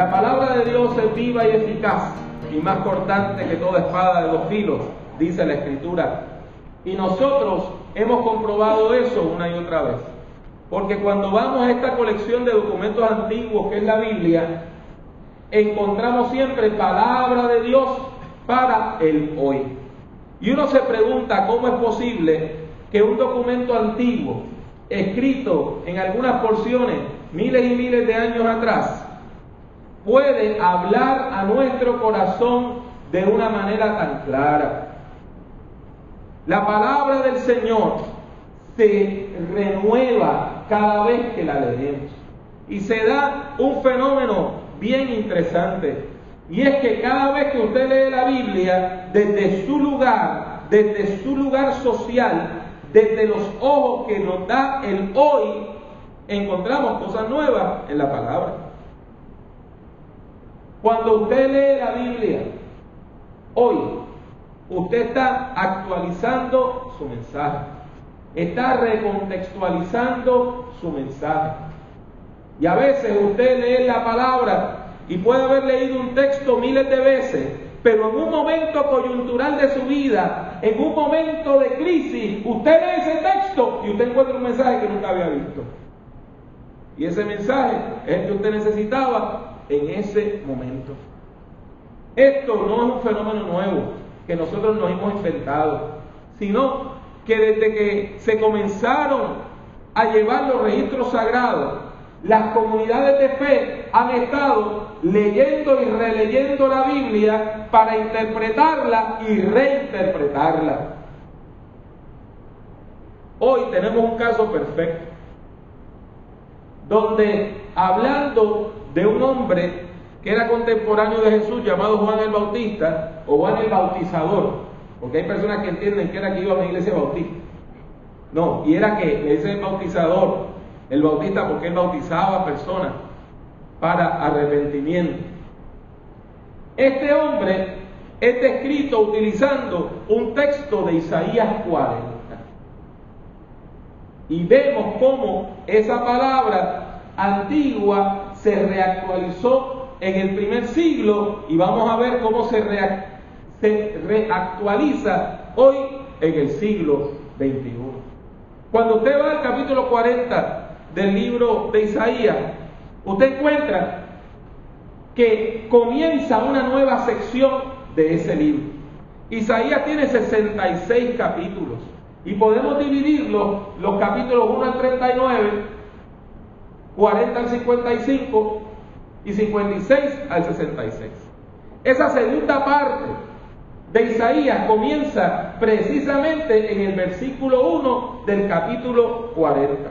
La palabra de Dios es viva y eficaz y más cortante que toda espada de dos filos, dice la Escritura. Y nosotros hemos comprobado eso una y otra vez. Porque cuando vamos a esta colección de documentos antiguos que es la Biblia, encontramos siempre palabra de Dios para el hoy. Y uno se pregunta cómo es posible que un documento antiguo, escrito en algunas porciones miles y miles de años atrás, puede hablar a nuestro corazón de una manera tan clara. La palabra del Señor se renueva cada vez que la leemos. Y se da un fenómeno bien interesante. Y es que cada vez que usted lee la Biblia, desde su lugar, desde su lugar social, desde los ojos que nos da el hoy, encontramos cosas nuevas en la palabra. Cuando usted lee la Biblia, hoy, usted está actualizando su mensaje, está recontextualizando su mensaje. Y a veces usted lee la palabra y puede haber leído un texto miles de veces, pero en un momento coyuntural de su vida, en un momento de crisis, usted lee ese texto y usted encuentra un mensaje que nunca había visto. Y ese mensaje es el que usted necesitaba en ese momento. Esto no es un fenómeno nuevo que nosotros nos hemos inventado, sino que desde que se comenzaron a llevar los registros sagrados, las comunidades de fe han estado leyendo y releyendo la Biblia para interpretarla y reinterpretarla. Hoy tenemos un caso perfecto, donde hablando de un hombre que era contemporáneo de Jesús llamado Juan el Bautista o Juan el Bautizador, porque hay personas que entienden que era que iba a una iglesia bautista. No, y era que el bautizador, el bautista porque él bautizaba a personas para arrepentimiento. Este hombre es descrito utilizando un texto de Isaías 40. Y vemos cómo esa palabra antigua se reactualizó en el primer siglo y vamos a ver cómo se, reactualiza hoy en el siglo XXI. Cuando usted va al capítulo 40 del libro de Isaías, usted encuentra que comienza una nueva sección de ese libro. Isaías tiene 66 capítulos y podemos dividirlo los capítulos 1 al 39 40 al 55 y 56 al 66. Esa segunda parte de Isaías comienza precisamente en el versículo 1 del capítulo 40.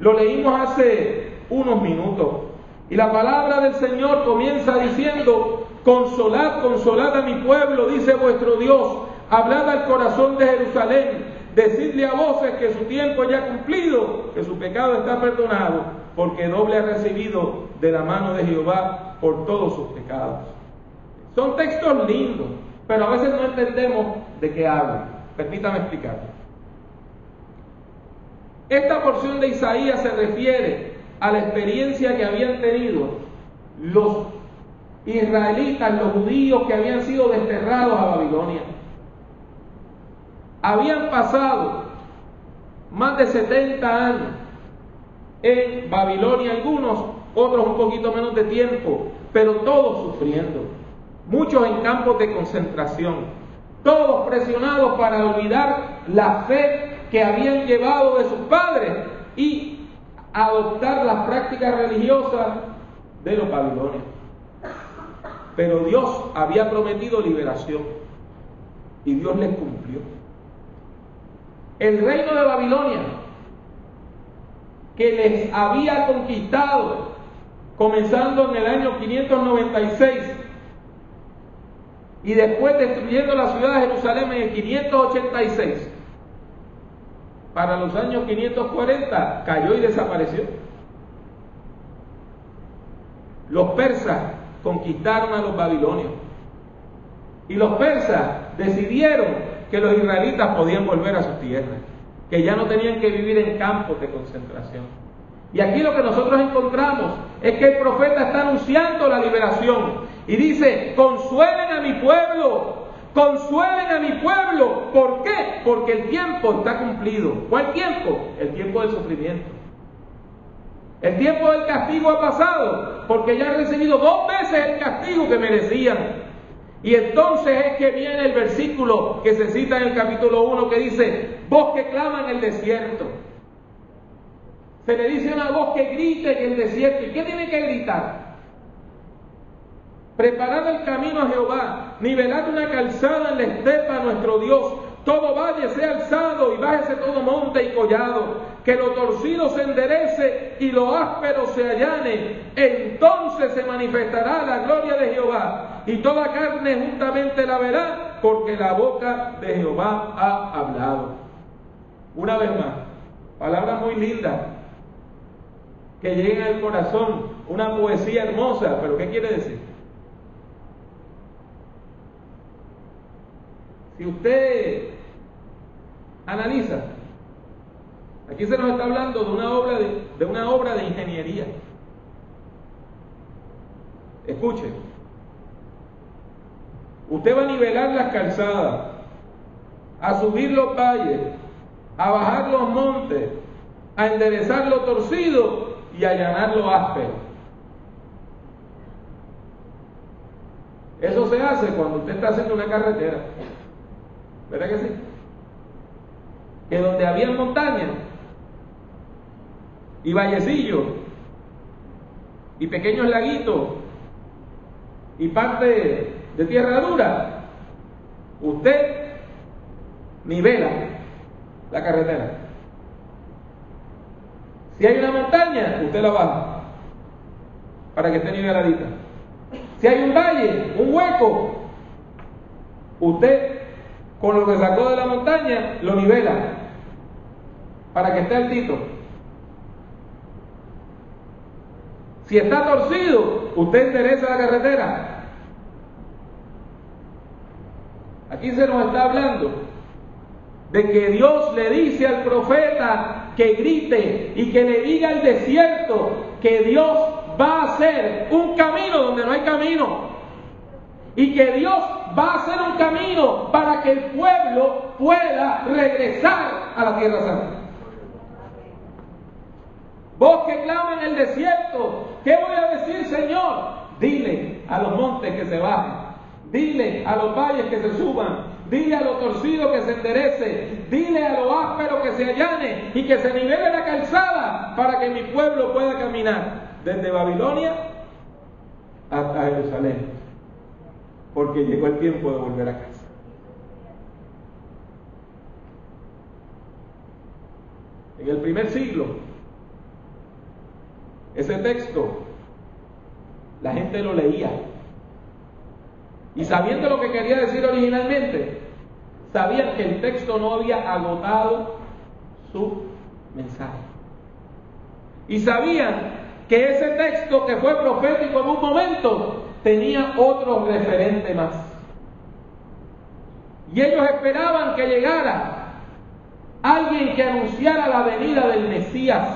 Lo leímos hace unos minutos. Y la palabra del Señor comienza diciendo, consolad, consolad a mi pueblo, dice vuestro Dios, hablad al corazón de Jerusalén, decidle a voces que su tiempo ya ha cumplido, que su pecado está perdonado porque doble ha recibido de la mano de Jehová por todos sus pecados. Son textos lindos, pero a veces no entendemos de qué hablan. Permítame explicar. Esta porción de Isaías se refiere a la experiencia que habían tenido los israelitas, los judíos que habían sido desterrados a Babilonia. Habían pasado más de 70 años en Babilonia algunos, otros un poquito menos de tiempo, pero todos sufriendo, muchos en campos de concentración, todos presionados para olvidar la fe que habían llevado de sus padres y adoptar las prácticas religiosas de los babilonios. Pero Dios había prometido liberación y Dios les cumplió. El reino de Babilonia que les había conquistado, comenzando en el año 596 y después destruyendo la ciudad de Jerusalén en el 586. Para los años 540 cayó y desapareció. Los persas conquistaron a los babilonios. Y los persas decidieron que los israelitas podían volver a sus tierras que ya no tenían que vivir en campos de concentración. Y aquí lo que nosotros encontramos es que el profeta está anunciando la liberación y dice, consuelen a mi pueblo, consuelen a mi pueblo. ¿Por qué? Porque el tiempo está cumplido. ¿Cuál tiempo? El tiempo del sufrimiento. El tiempo del castigo ha pasado porque ya han recibido dos veces el castigo que merecían. Y entonces es que viene el versículo que se cita en el capítulo 1 que dice, voz que clama en el desierto. Se le dice una voz que grite en el desierto. ¿Y qué tiene que gritar? Preparad el camino a Jehová, nivelad una calzada en la estepa a nuestro Dios. Todo valle sea alzado y bájese todo monte y collado, que lo torcido se enderece y lo áspero se allane. Entonces se manifestará la gloria de Jehová y toda carne juntamente la verá, porque la boca de Jehová ha hablado. Una vez más, palabra muy linda que llega al corazón, una poesía hermosa, pero ¿qué quiere decir? Si usted analiza, aquí se nos está hablando de una obra de, ingeniería. Escuche, usted va a nivelar las calzadas, a subir los valles, a bajar los montes, a enderezar lo torcido y allanar lo áspero. Eso se hace cuando usted está haciendo una carretera. ¿Verdad que sí? Que donde había montañas y vallecillos y pequeños laguitos y parte de tierra dura, usted nivela la carretera. Si hay una montaña, usted la baja para que esté niveladita. Si hay un valle, un hueco, usted con lo que sacó de la montaña lo nivela para que esté altito. Si está torcido, usted endereza la carretera. Aquí se nos está hablando de que Dios le dice al profeta que grite y que le diga al desierto que Dios va a hacer un camino donde no hay camino. Y que Dios va a hacer un camino para que el pueblo pueda regresar a la tierra santa. Vos que clama en el desierto, ¿qué voy a decir, Señor? Dile a los montes que se bajen, dile a los valles que se suban, dile a lo torcido que se enderece, dile a lo áspero que se allane y que se nivele la calzada para que mi pueblo pueda caminar desde Babilonia hasta Jerusalén, porque llegó el tiempo de volver a casa. En el primer siglo, ese texto, la gente lo leía. Y sabiendo lo que quería decir originalmente, sabían que el texto no había agotado su mensaje. Y sabían que ese texto que fue profético en un momento tenía otro referente más. Y ellos esperaban que llegara alguien que anunciara la venida del Mesías.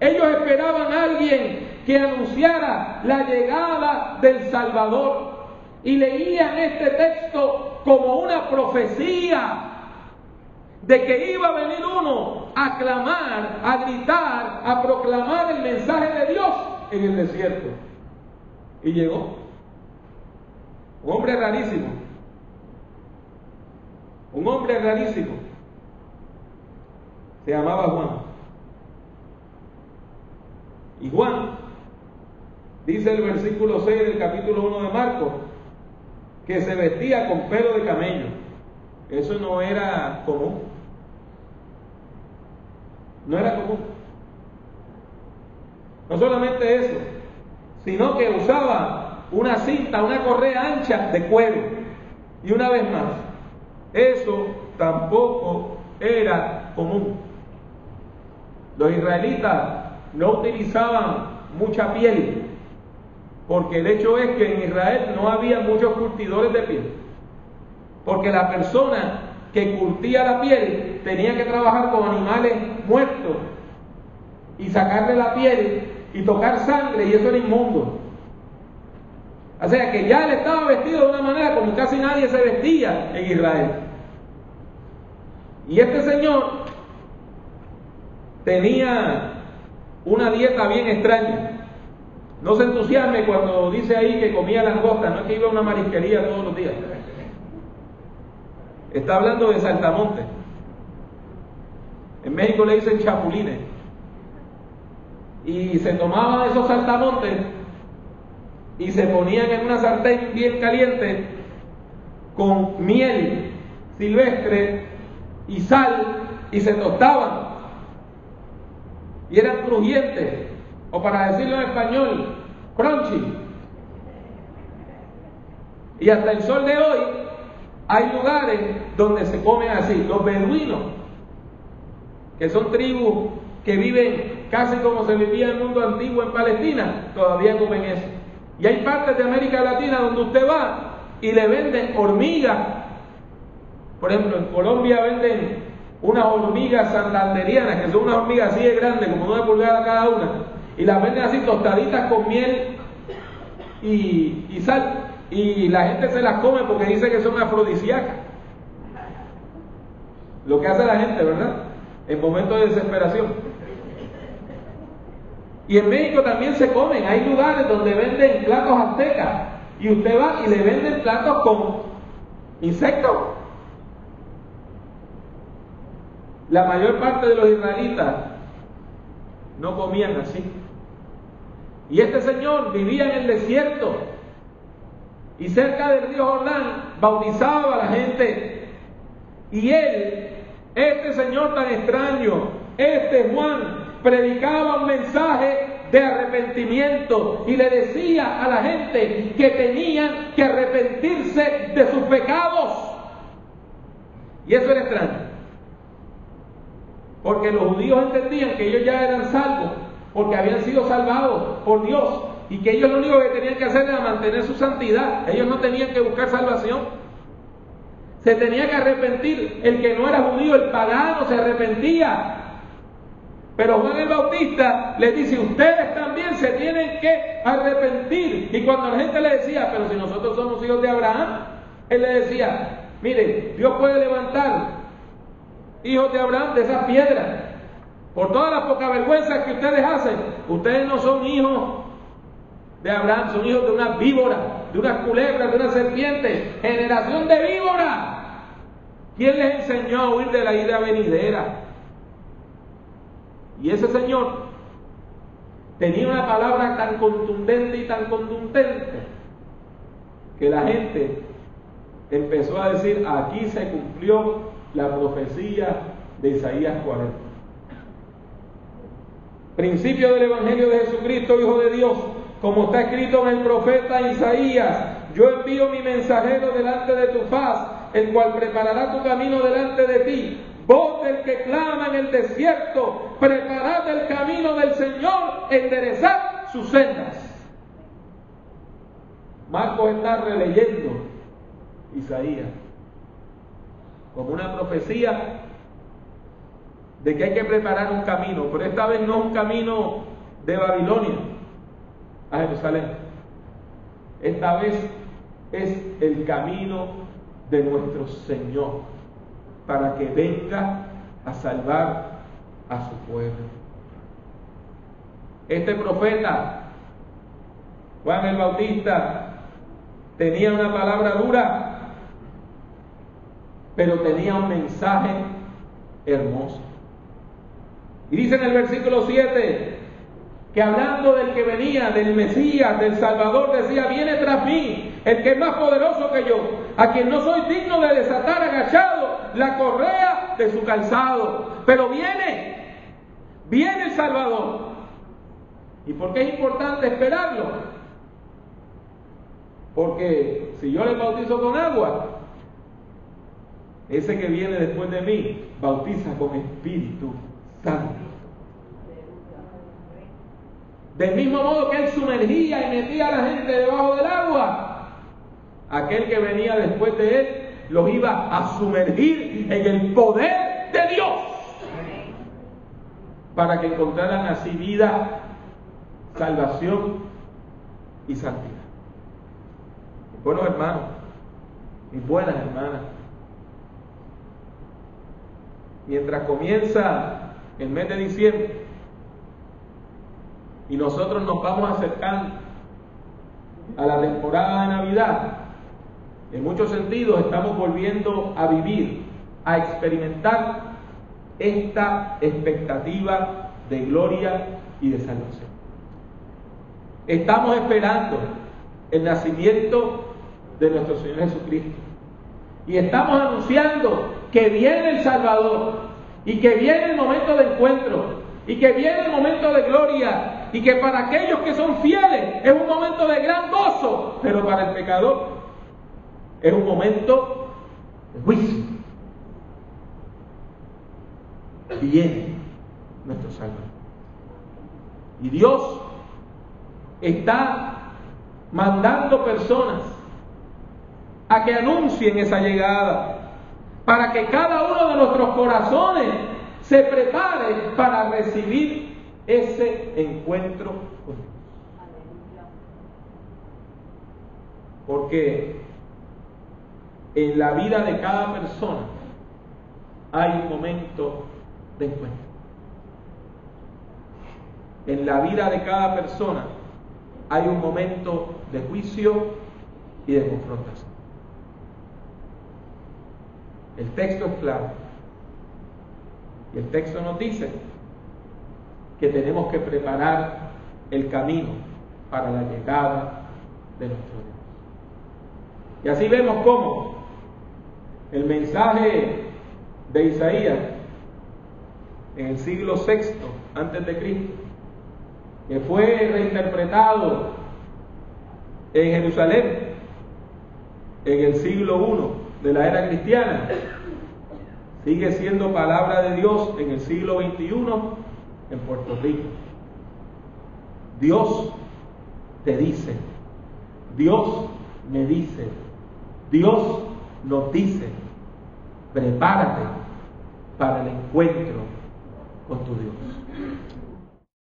Ellos esperaban a alguien que anunciara la llegada del Salvador. Y leían este texto como una profecía de que iba a venir uno a clamar, a gritar, a proclamar el mensaje de Dios en el desierto. Y llegó. Un hombre rarísimo. Un hombre rarísimo. Se llamaba Juan. Y Juan, dice el versículo 6 del capítulo 1 de Marcos, que se vestía con pelo de camello. Eso no era común. No era común. No solamente eso, sino que usaba una cinta, una correa ancha de cuero. Y una vez más, eso tampoco era común. Los israelitas no utilizaban mucha piel, porque el hecho es que en Israel no había muchos curtidores de piel. Porque la persona que curtía la piel tenía que trabajar con animales muertos y sacarle la piel y tocar sangre y eso era inmundo. O sea que ya él estaba vestido de una manera como casi nadie se vestía en Israel. Y este señor tenía una dieta bien extraña. No se entusiasme cuando dice ahí que comía langosta, no es que iba a una marisquería todos los días. Está hablando de saltamonte. En México le dicen chapulines. Y se tomaban esos saltamontes y se ponían en una sartén bien caliente con miel silvestre y sal y se tostaban. Y eran crujientes, o para decirlo en español, crunchy. Y hasta el sol de hoy hay lugares donde se comen así. Los beduinos, que son tribus que viven casi como se vivía el mundo antiguo en Palestina, todavía comen eso. Y hay partes de América Latina donde usted va y le venden hormigas. Por ejemplo, en Colombia venden unas hormigas santanderianas, que son unas hormigas así de grandes, como una pulgada cada una, y las venden así tostaditas con miel y, y sal. Y la gente se las come porque dice que son afrodisíacas. Lo que hace la gente, ¿verdad? En momentos de desesperación. Y en México también se comen. Hay lugares donde venden platos aztecas. Y usted va y le venden platos con insectos. La mayor parte de los israelitas no comían así. Y este señor vivía en el desierto y cerca del río Jordán bautizaba a la gente. Y él, este señor tan extraño, este Juan, predicaba un mensaje de arrepentimiento y le decía a la gente que tenían que arrepentirse de sus pecados. Y eso era extraño. Porque los judíos entendían que ellos ya eran salvos, porque habían sido salvados por Dios y que ellos lo único que tenían que hacer era mantener su santidad. Ellos no tenían que buscar salvación. Se tenía que arrepentir. El que no era judío, el pagano, se arrepentía. Pero Juan el Bautista le dice, ustedes también se tienen que arrepentir. Y cuando la gente le decía, pero si nosotros somos hijos de Abraham, él le decía, mire, Dios puede levantar hijos de Abraham de esas piedras. Por todas las pocas vergüenzas que ustedes hacen, ustedes no son hijos de Abraham, son hijos de una víbora, de una culebra, de una serpiente, generación de víbora. ¿Quién les enseñó a huir de la ira venidera? Y ese señor tenía una palabra tan contundente y tan contundente que la gente empezó a decir, aquí se cumplió la profecía de Isaías 40. Principio del Evangelio de Jesucristo, Hijo de Dios, como está escrito en el profeta Isaías, yo envío mi mensajero delante de tu faz, el cual preparará tu camino delante de ti. Voz del que clama en el desierto, preparad el camino del Señor, enderezad sus sendas. Marcos está releyendo Isaías como una profecía de que hay que preparar un camino, pero esta vez no un camino de Babilonia a Jerusalén. Esta vez es el camino de nuestro Señor para que venga a salvar a su pueblo. Este profeta, Juan el Bautista, tenía una palabra dura pero tenía un mensaje hermoso. Y dice en el versículo 7 que hablando del que venía, del Mesías, del Salvador, decía, viene tras mí el que es más poderoso que yo, a quien no soy digno de desatar agachado la correa de su calzado. Pero viene, viene el Salvador. ¿Y por qué es importante esperarlo? Porque si yo le bautizo con agua, ese que viene después de mí bautiza con Espíritu Santo. Del mismo modo que él sumergía y metía a la gente debajo del agua, aquel que venía después de él los iba a sumergir en el poder de Dios. para que encontraran así vida, salvación y santidad. Buenos hermanos, mis buenas hermanas, mientras comienza el mes de diciembre y nosotros nos vamos acercando a la temporada de Navidad, en muchos sentidos estamos volviendo a vivir, a experimentar esta expectativa de gloria y de salvación. Estamos esperando el nacimiento de nuestro Señor Jesucristo. Y estamos anunciando que viene el Salvador y que viene el momento de encuentro y que viene el momento de gloria y que para aquellos que son fieles es un momento de gran gozo, pero para el pecador es un momento de juicio. Viene nuestro Salvador. Y Dios está mandando personas a que anuncien esa llegada, para que cada uno de nuestros corazones se prepare para recibir ese encuentro con Dios. Porque en la vida de cada persona hay un momento de encuentro. En la vida de cada persona hay un momento de juicio y de confrontación. El texto es claro. Y el texto nos dice que tenemos que preparar el camino para la llegada de nuestro Dios. Y así vemos cómo el mensaje de Isaías en el siglo VI antes de Cristo, que fue reinterpretado en Jerusalén en el siglo I de la era cristiana, sigue siendo palabra de Dios en el siglo XXI en Puerto Rico. Dios te dice, Dios me dice, Dios nos dice, prepárate para el encuentro con tu Dios.